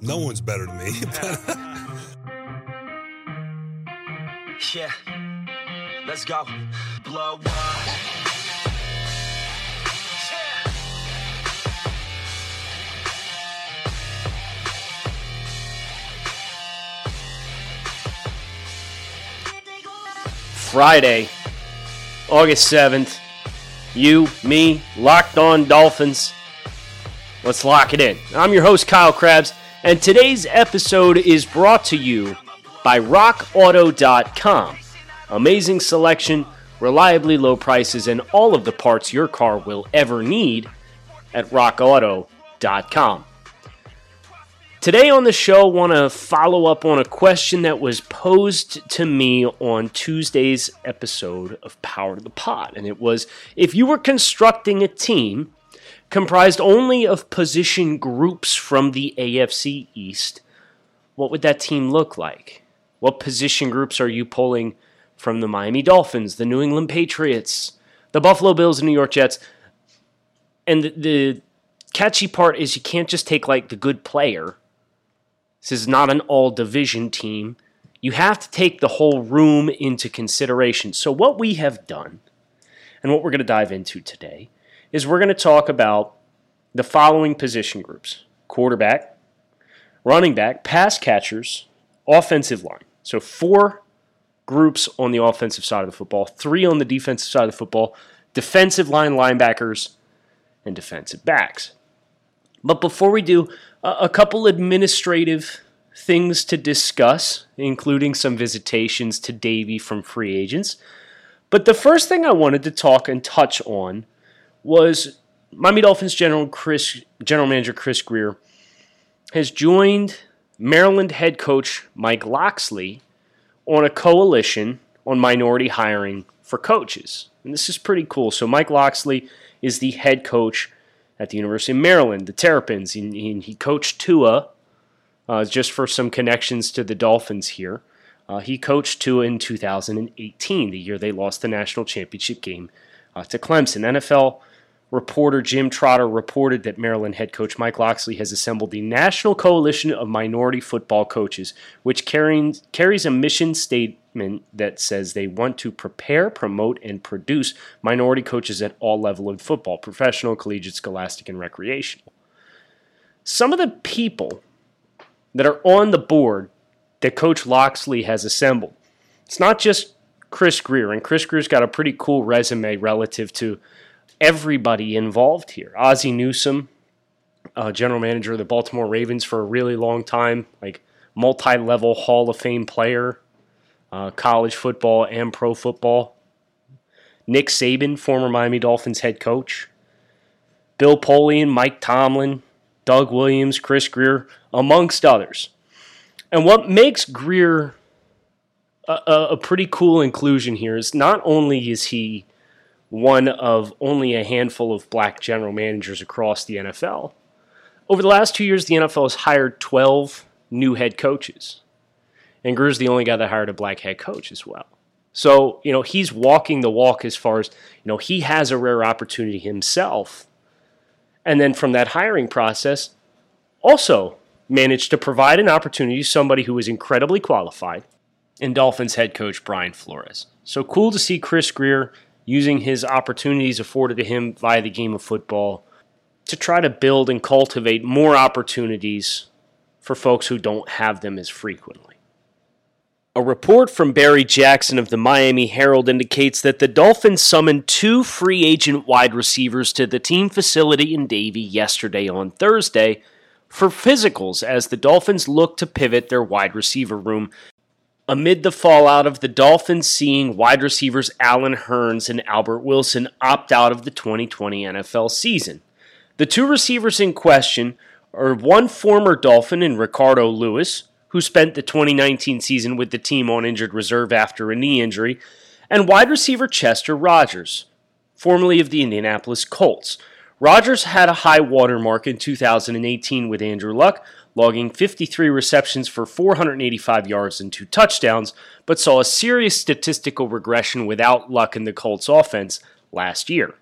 no one's better than me. yeah. Let's go. Blow up. Friday, August 7th. You, me, locked on Dolphins. Let's lock it in. I'm your host, Kyle Crabbs, and today's episode is brought to you by RockAuto.com. Amazing selection, reliably low prices, and all of the parts your car will ever need at RockAuto.com. Today on the show, want to follow up on a question that was posed to me on Tuesday's episode of Power to the Pot, and it was if you were constructing a team comprised only of position groups from the AFC East, what would that team look like? What position groups are you pulling from the Miami Dolphins, the New England Patriots, the Buffalo Bills, and New York Jets? And the, the catchy part is you can't just take like the good player this is not an all division team. You have to take the whole room into consideration. So, what we have done, and what we're going to dive into today, is we're going to talk about the following position groups quarterback, running back, pass catchers, offensive line. So, four groups on the offensive side of the football, three on the defensive side of the football, defensive line linebackers, and defensive backs. But before we do, a couple administrative things to discuss, including some visitations to Davie from free agents. But the first thing I wanted to talk and touch on was Miami Dolphins general Chris, general manager Chris Grier has joined Maryland head coach Mike Locksley on a coalition on minority hiring for coaches. And this is pretty cool. So Mike Locksley is the head coach at the University of Maryland, the Terrapins. He, he coached Tua, uh, just for some connections to the Dolphins here. Uh, he coached Tua in 2018, the year they lost the national championship game uh, to Clemson. NFL reporter Jim Trotter reported that Maryland head coach Mike Locksley has assembled the National Coalition of Minority Football Coaches, which carries, a mission statement that says they want to prepare, promote, and produce minority coaches at all levels of football professional, collegiate, scholastic, and recreational. Some of the people that are on the board that Coach Locksley has assembled, it's not just Chris Grier, and Chris Grier's got a pretty cool resume relative to everybody involved here. Ozzie Newsome, uh, general manager of the Baltimore Ravens for a really long time, like multi-level Hall of Fame player, uh, college football and pro football. Nick Saban, former Miami Dolphins head coach. Bill Polian, Mike Tomlin, Doug Williams, Chris Grier, amongst others. And what makes Grier a, a, pretty cool inclusion here is not only is he one of only a handful of black general managers across the NFL. Over the last two years, the NFL has hired 12 new head coaches. And Grier's the only guy that hired a black head coach as well. So, you know, he's walking the walk as far as, you know, he has a rare opportunity himself. And then from that hiring process, also managed to provide an opportunity to somebody who is incredibly qualified in Dolphins head coach Brian Flores. So cool to see Chris Grier using his opportunities afforded to him via the game of football to try to build and cultivate more opportunities for folks who don't have them as frequently. A report from Barry Jackson of the Miami Herald indicates that the Dolphins summoned two free agent wide receivers to the team facility in Davie yesterday on Thursday for physicals as the Dolphins look to pivot their wide receiver room amid the fallout of the Dolphins seeing wide receivers Allen Hurns and Albert Wilson opt out of the 2020 NFL season. The two receivers in question are one former Dolphin in Ricardo Louis, who spent the 2019 season with the team on injured reserve after a knee injury, and wide receiver Chester Rogers, formerly of the Indianapolis Colts. Rogers had a high watermark in 2018 with Andrew Luck, logging 53 receptions for 485 yards and two touchdowns, but saw a serious statistical regression without Luck in the Colts offense last year.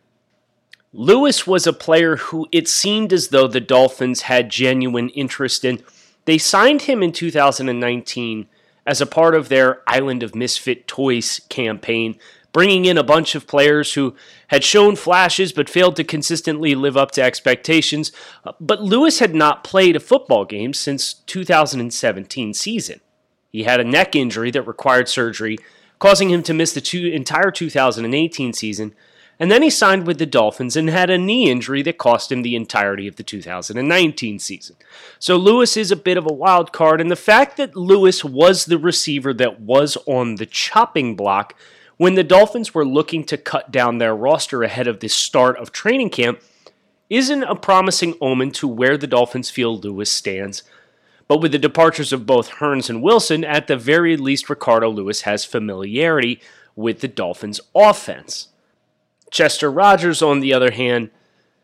Louis was a player who it seemed as though the Dolphins had genuine interest in. They signed him in 2019 as a part of their Island of Misfit Toys campaign, bringing in a bunch of players who had shown flashes but failed to consistently live up to expectations. Uh, but Louis had not played a football game since 2017 season. He had a neck injury that required surgery, causing him to miss the two, entire 2018 season and then he signed with the Dolphins and had a knee injury that cost him the entirety of the 2019 season. So Louis is a bit of a wild card, and the fact that Louis was the receiver that was on the chopping block when the Dolphins were looking to cut down their roster ahead of the start of training camp isn't a promising omen to where the Dolphins feel Louis stands. But with the departures of both Hurns and Wilson, at the very least, Ricardo Louis has familiarity with the Dolphins' offense. Chester Rogers, on the other hand,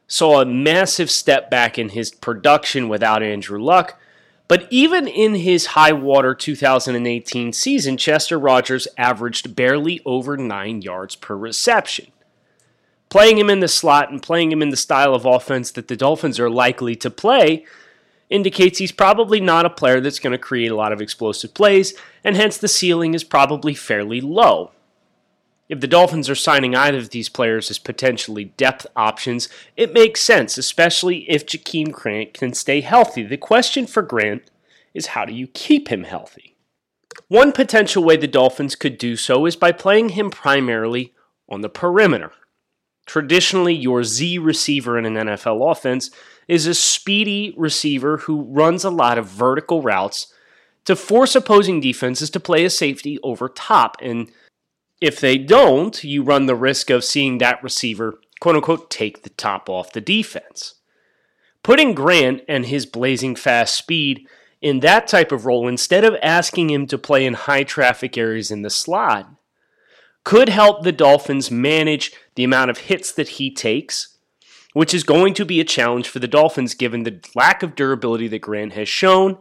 saw a massive step back in his production without Andrew Luck. But even in his high water 2018 season, Chester Rogers averaged barely over nine yards per reception. Playing him in the slot and playing him in the style of offense that the Dolphins are likely to play indicates he's probably not a player that's going to create a lot of explosive plays, and hence the ceiling is probably fairly low. If the Dolphins are signing either of these players as potentially depth options, it makes sense, especially if Jakeem Grant can stay healthy. The question for Grant is how do you keep him healthy? One potential way the Dolphins could do so is by playing him primarily on the perimeter. Traditionally, your Z receiver in an NFL offense is a speedy receiver who runs a lot of vertical routes to force opposing defenses to play a safety over top. And if they don't, you run the risk of seeing that receiver, quote unquote, take the top off the defense. Putting Grant and his blazing fast speed in that type of role instead of asking him to play in high traffic areas in the slot could help the Dolphins manage the amount of hits that he takes, which is going to be a challenge for the Dolphins given the lack of durability that Grant has shown,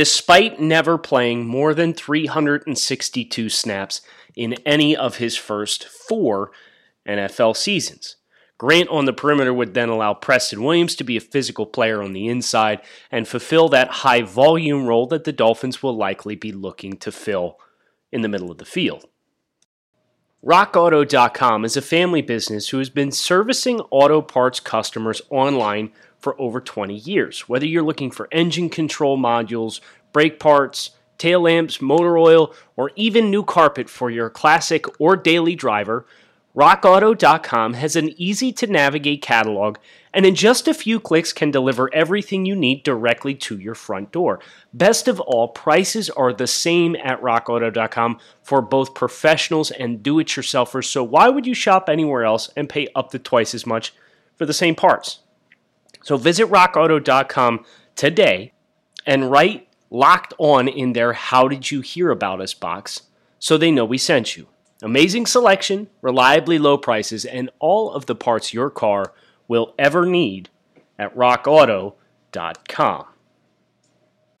despite never playing more than 362 snaps in any of his first four NFL seasons. Grant on the perimeter would then allow Preston Williams to be a physical player on the inside and fulfill that high volume role that the Dolphins will likely be looking to fill in the middle of the field. RockAuto.com is a family business who has been servicing auto parts customers online for over 20 years. Whether you're looking for engine control modules, brake parts, tail lamps, motor oil, or even new carpet for your classic or daily driver, RockAuto.com has an easy to navigate catalog and in just a few clicks can deliver everything you need directly to your front door. Best of all, prices are the same at RockAuto.com for both professionals and do it yourselfers, so why would you shop anywhere else and pay up to twice as much for the same parts? So visit RockAuto.com today and write locked on in their How Did You Hear About Us box so they know we sent you. Amazing selection, reliably low prices, and all of the parts your car will ever need at rockauto.com.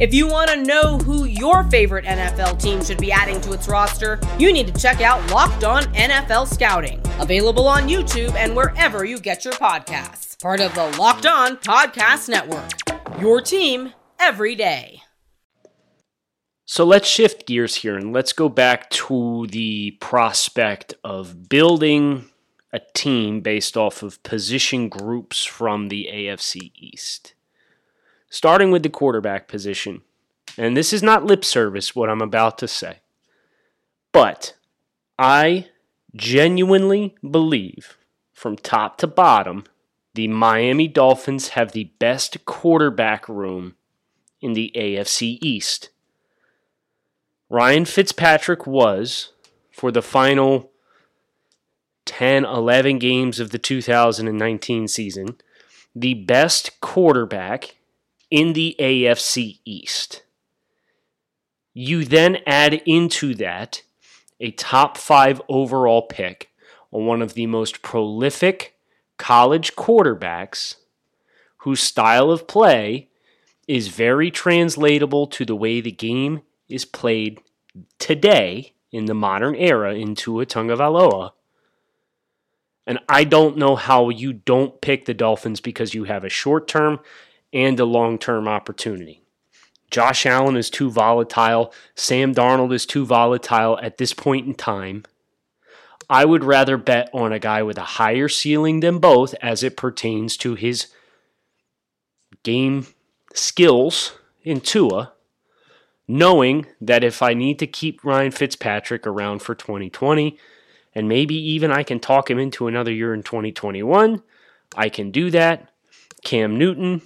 If you want to know who your favorite NFL team should be adding to its roster, you need to check out Locked On NFL Scouting, available on YouTube and wherever you get your podcasts. Part of the Locked On Podcast Network. Your team every day. So let's shift gears here and let's go back to the prospect of building a team based off of position groups from the AFC East starting with the quarterback position. And this is not lip service, what I'm about to say. But I genuinely believe from top to bottom, the Miami Dolphins have the best quarterback room in the AFC East. Ryan Fitzpatrick was, for the final 10, 11 games of the 2019 season, the best quarterback in the AFC East. You then add into that a top five overall pick on one of the most prolific college quarterbacks whose style of play is very translatable to the way the game is played today in the modern era in Tua Tagovailoa. And I don't know how you don't pick the Dolphins because you have a short term and a long term opportunity. Josh Allen is too volatile. Sam Darnold is too volatile at this point in time. I would rather bet on a guy with a higher ceiling than both as it pertains to his game skills in Tua, knowing that if I need to keep Ryan Fitzpatrick around for 2020, and maybe even I can talk him into another year in 2021, I can do that. Cam Newton,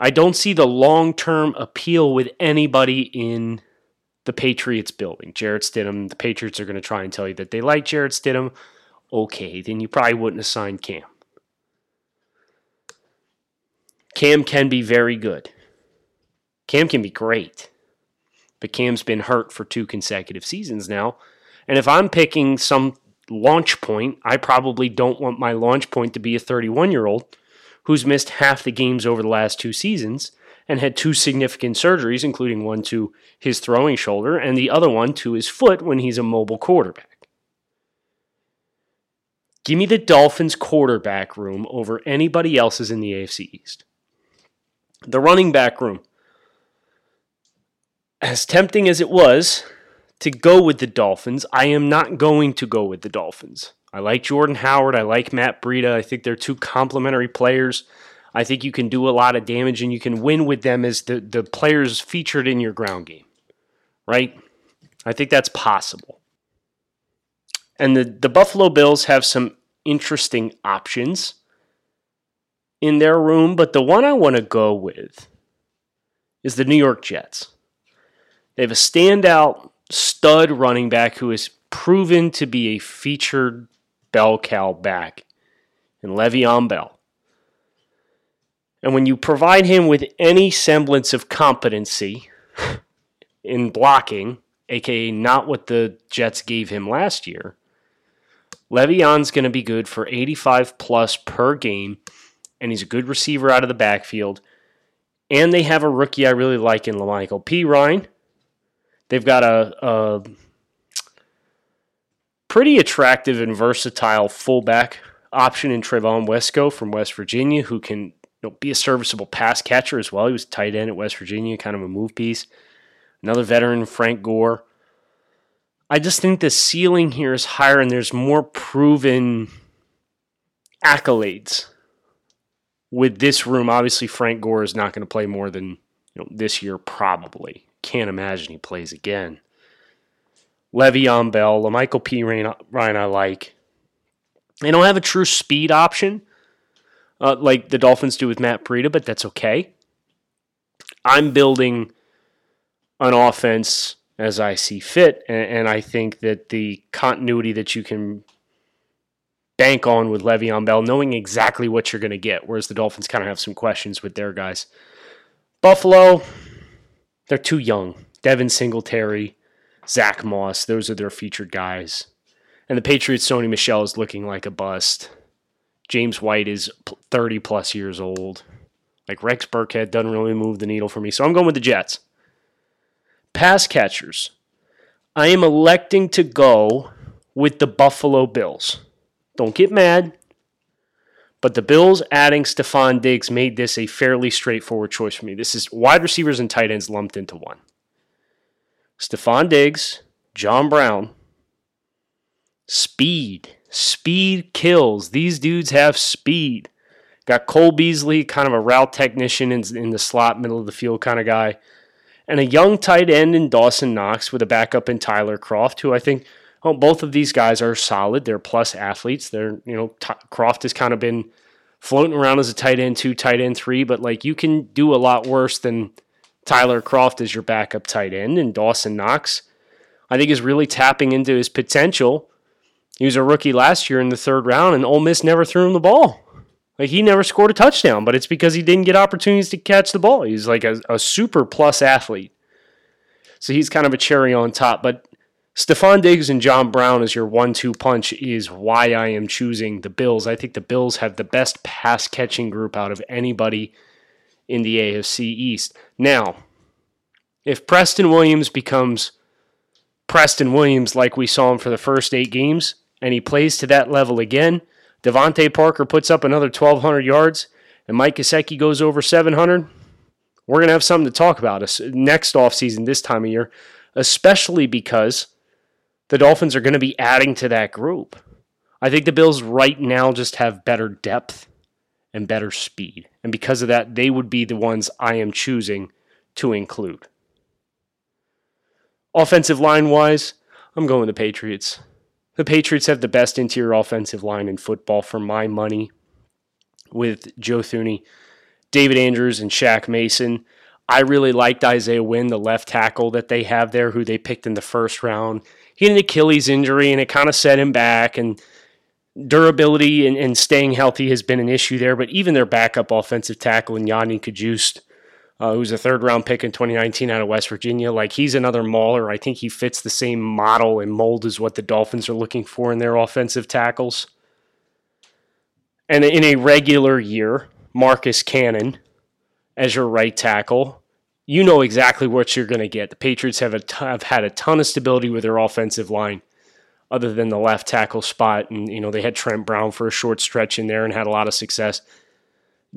I don't see the long term appeal with anybody in the Patriots building. Jarrett Stidham, the Patriots are going to try and tell you that they like Jarrett Stidham. Okay, then you probably wouldn't have signed Cam. Cam can be very good. Cam can be great. But Cam's been hurt for two consecutive seasons now. And if I'm picking some launch point, I probably don't want my launch point to be a 31 year old who's missed half the games over the last two seasons and had two significant surgeries, including one to his throwing shoulder and the other one to his foot when he's a mobile quarterback. Give me the Dolphins quarterback room over anybody else's in the AFC East. The running back room. As tempting as it was to go with the Dolphins, I am not going to go with the Dolphins. I like Jordan Howard. I like Matt Breida. I think they're two complementary players. I think you can do a lot of damage and you can win with them as the, the players featured in your ground game, right? I think that's possible. And the, the Buffalo Bills have some interesting options in their room, but the one I want to go with is the New York Jets. They have a standout stud running back who has proven to be a featured bell cow back in Le'Veon Bell. And when you provide him with any semblance of competency in blocking, aka not what the Jets gave him last year, Le'Veon's going to be good for 85 plus per game, and he's a good receiver out of the backfield. And they have a rookie I really like in La'Mical Perine. They've got a, a pretty attractive and versatile fullback option in Trevon Wesco from West Virginia, who can you know, be a serviceable pass catcher as well. He was tight end at West Virginia, kind of a move piece. Another veteran, Frank Gore. I just think the ceiling here is higher and there's more proven accolades with this room. Obviously, Frank Gore is not going to play more than you know, this year, probably. Can't imagine he plays again. Le'Veon Bell, Michael P. Ryan, I like. They don't have a true speed option uh, like the Dolphins do with Matt Breida, but that's okay. I'm building an offense as I see fit, and, and I think that the continuity that you can bank on with Le'Veon Bell, knowing exactly what you're going to get, whereas the Dolphins kind of have some questions with their guys. Buffalo, they're too young. Devin Singletary, Zach Moss, those are their featured guys. And the Patriots, Sony Michel is looking like a bust. James White is 30 plus years old. Like Rex Burkhead doesn't really move the needle for me. So I'm going with the Jets. Pass catchers. I am electing to go with the Buffalo Bills. Don't get mad. But the Bills adding Stefon Diggs made this a fairly straightforward choice for me. This is wide receivers and tight ends lumped into one. Stefon Diggs, John Brown. Speed. Speed kills. These dudes have speed. Got Cole Beasley, kind of a route technician in, in the slot, middle of the field kind of guy. And a young tight end in Dawson Knox with a backup in Tyler Kroft, who I think Oh, both of these guys are solid. They're plus athletes. They're, you know, t- Kroft has kind of been floating around as a tight end two, tight end three, but like you can do a lot worse than Tyler Kroft as your backup tight end. And Dawson Knox, I think, is really tapping into his potential. He was a rookie last year in the third round, and Ole Miss never threw him the ball. Like he never scored a touchdown, but it's because he didn't get opportunities to catch the ball. He's like a, a super plus athlete. So he's kind of a cherry on top. But Stefon Diggs and John Brown as your one two punch is why I am choosing the Bills. I think the Bills have the best pass catching group out of anybody in the AFC East. Now, if Preston Williams becomes Preston Williams like we saw him for the first eight games, and he plays to that level again, DeVante Parker puts up another 1,200 yards, and Mike Gesicki goes over 700, we're going to have something to talk about next offseason this time of year, especially because – the Dolphins are going to be adding to that group. I think the Bills right now just have better depth and better speed. And because of that, they would be the ones I am choosing to include. Offensive line wise, I'm going the Patriots. The Patriots have the best interior offensive line in football for my money with Joe Thuney, David Andrews, and Shaq Mason. I really liked Isaiah Wynn, the left tackle that they have there, who they picked in the first round he had an Achilles injury and it kind of set him back. And durability and, and, staying healthy has been an issue there. But even their backup offensive tackle, Yodny Cajuste, uh, who's a third round pick in 2019 out of West Virginia, like he's another mauler. I think he fits the same model and mold as what the Dolphins are looking for in their offensive tackles. And in a regular year, Marcus Cannon as your right tackle you know exactly what you're going to get. The Patriots have, a t- have had a ton of stability with their offensive line, other than the left tackle spot. And, you know, they had Trent Brown for a short stretch in there and had a lot of success.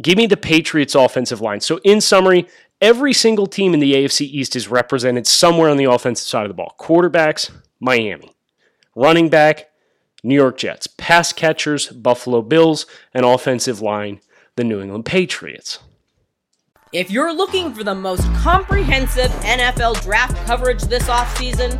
Give me the Patriots' offensive line. So, in summary, every single team in the AFC East is represented somewhere on the offensive side of the ball. Quarterbacks, Miami. Running back, New York Jets. Pass catchers, Buffalo Bills. And offensive line, the New England Patriots. If you're looking for the most comprehensive NFL draft coverage this offseason,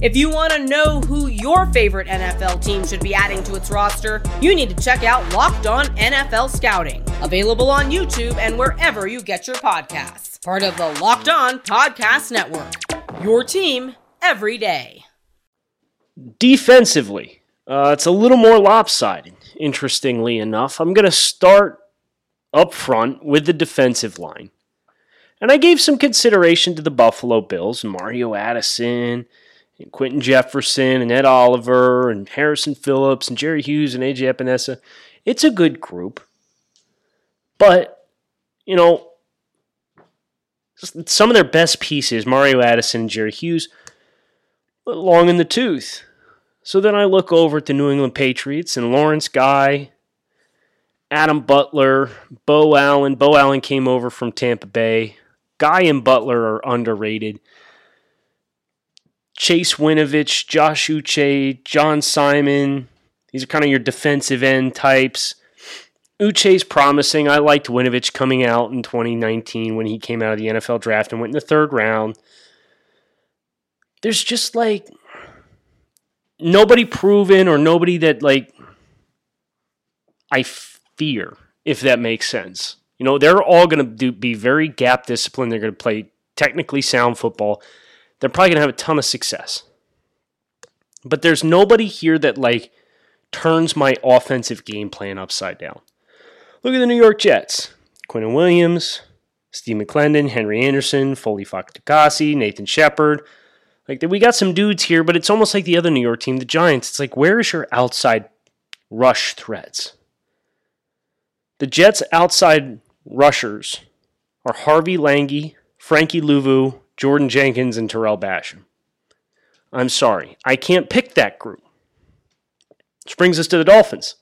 If you want to know who your favorite NFL team should be adding to its roster, you need to check out Locked On NFL Scouting, available on YouTube and wherever you get your podcasts. Part of the Locked On Podcast Network. Your team every day. Defensively, uh, it's a little more lopsided, interestingly enough. I'm going to start up front with the defensive line. And I gave some consideration to the Buffalo Bills, Mario Addison and Quinton Jefferson and Ed Oliver and Harrison Phillips and Jerry Hughes and AJ Epenesa. It's a good group. But, you know, some of their best pieces, Mario Addison and Jerry Hughes, long in the tooth. So then I look over at the New England Patriots and Lawrence Guy, Adam Butler, Beau Allen. Beau Allen came over from Tampa Bay. Guy and Butler are underrated. Chase Winovich, Josh Uche, John Simon. These are kind of your defensive end types. Uche's promising. I liked Winovich coming out in 2019 when he came out of the NFL draft and went in the third round. There's just like nobody proven or nobody that like I fear, if that makes sense. You know, they're all going to be very gap disciplined. They're going to play technically sound football they're probably going to have a ton of success. But there's nobody here that like turns my offensive game plan upside down. Look at the New York Jets. Quinnen Williams, Steve McLendon, Henry Anderson, Foley Fatukasi, Nathan Shepard. Like we got some dudes here, but it's almost like the other New York team, the Giants. It's like where is your outside rush threats? The Jets' outside rushers are Harvey Langi, Frankie Luvu, Jordan Jenkins, and Tarell Basham. I'm sorry, I can't pick that group. Which brings us to the Dolphins.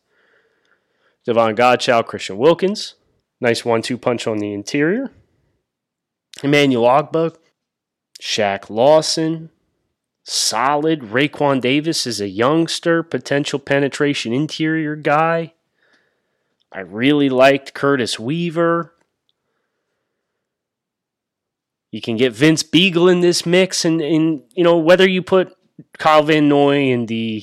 Davon Godchaux, Christian Wilkins. Nice one two punch on the interior. Emmanuel Ogbah, Shaq Lawson, solid. Raekwon Davis is a youngster, potential penetration interior guy. I really liked Curtis Weaver. You can get Vince Biegel in this mix, and, and you know whether you put Kyle Van Noy in the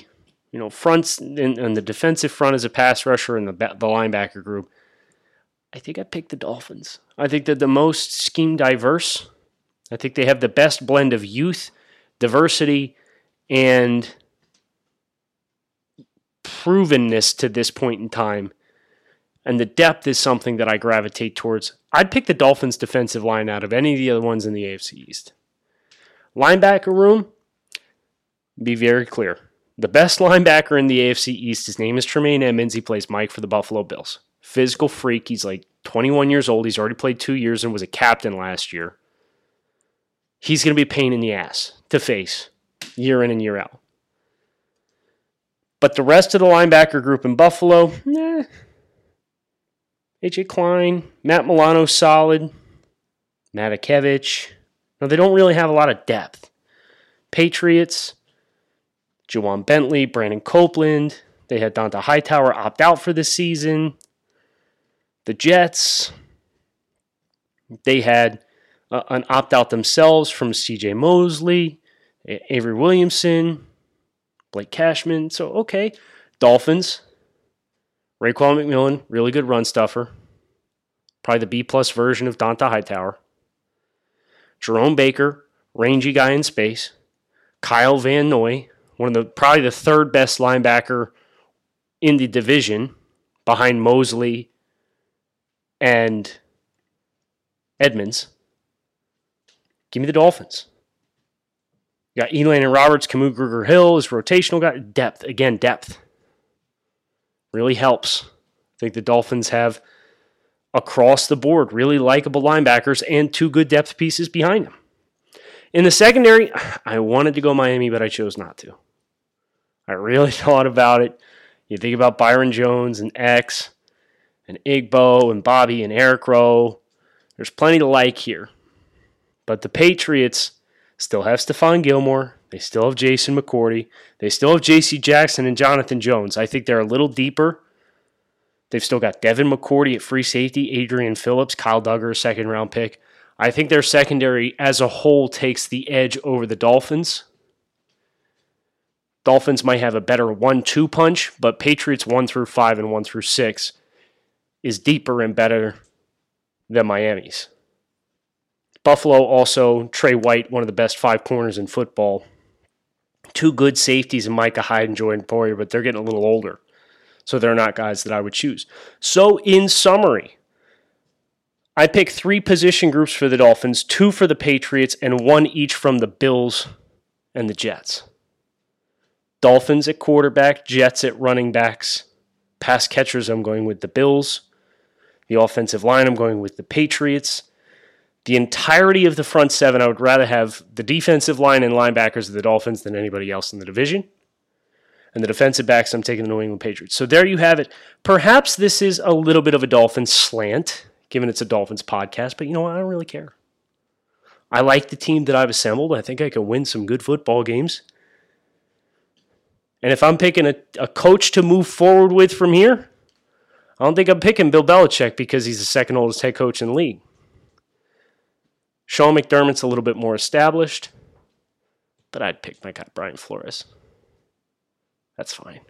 you know fronts in, in the defensive front as a pass rusher and the the linebacker group. I think I picked the Dolphins. I think they're the most scheme diverse. I think they have the best blend of youth, diversity, and provenness to this point in time. And the depth is something that I gravitate towards. I'd pick the Dolphins' defensive line out of any of the other ones in the AFC East. Linebacker room, be very clear. The best linebacker in the AFC East, his name is Tremaine Edmunds. He plays Mike for the Buffalo Bills. Physical freak. He's like 21 years old. He's already played two years and was a captain last year. He's going to be a pain in the ass to face year in and year out. But the rest of the linebacker group in Buffalo, eh. AJ Klein, Matt Milano, solid. Matakevich. No, they don't really have a lot of depth. Patriots, Ja'Whaun Bentley, Brandon Copeland. They had Dont'a Hightower opt out for the season. The Jets, they had uh, an opt out themselves from CJ Mosley, Avery Williamson, Blake Cashman. So, okay. Dolphins, Raekwon McMillan, really good run stuffer. Probably the B plus version of Dont'a Hightower. Jerome Baker, rangy guy in space. Kyle Van Noy, one of the probably the third best linebacker in the division behind Mosley and Edmunds. Give me the Dolphins. You got Elandon Roberts, Kamu Grugier Hill is rotational guy. Depth. Again, depth. Really helps. I think the Dolphins have across the board really likable linebackers and two good depth pieces behind them. In the secondary, I wanted to go Miami, but I chose not to. I really thought about it. You think about Byron Jones and X and Igbo and Bobby and Eric Rowe. There's plenty to like here. But the Patriots still have Stephon Gilmore. They still have Jason McCourty. They still have J.C. Jackson and Jonathan Jones. I think they're a little deeper. They've still got Devin McCourty at free safety, Adrian Phillips, Kyle Dugger, second round pick. I think their secondary as a whole takes the edge over the Dolphins. Dolphins might have a better 1 2 punch, but Patriots 1 through 5 and 1 through 6 is deeper and better than Miami's. Buffalo also, Trey White, one of the best five corners in football. Two good safeties in Micah Hyde and Jordan Poyer, but they're getting a little older. So they're not guys that I would choose. So, in summary, I pick three position groups for the Dolphins, two for the Patriots, and one each from the Bills and the Jets. Dolphins at quarterback, Jets at running backs. Pass catchers, I'm going with the Bills. The offensive line, I'm going with the Patriots. The entirety of the front seven, I would rather have the defensive line and linebackers of the Dolphins than anybody else in the division. And the defensive backs, I'm taking the New England Patriots. So there you have it. Perhaps this is a little bit of a Dolphins slant given it's a Dolphins podcast, but you know what? I don't really care. I like the team that I've assembled. I think I can win some good football games. And if I'm picking a, a coach to move forward with from here, I don't think I'm picking Bill Belichick because he's the second oldest head coach in the league. Sean McDermott's a little bit more established, but I'd pick my guy Brian Flores. That's fine.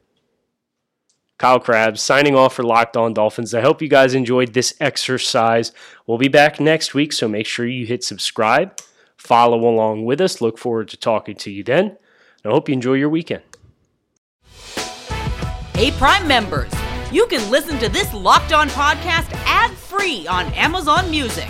Kyle Crabbs signing off for Locked On Dolphins. I hope you guys enjoyed this exercise. We'll be back next week, so make sure you hit subscribe, follow along with us. Look forward to talking to you then. And I hope you enjoy your weekend. Hey, Prime members, you can listen to this Locked On podcast ad free on Amazon Music.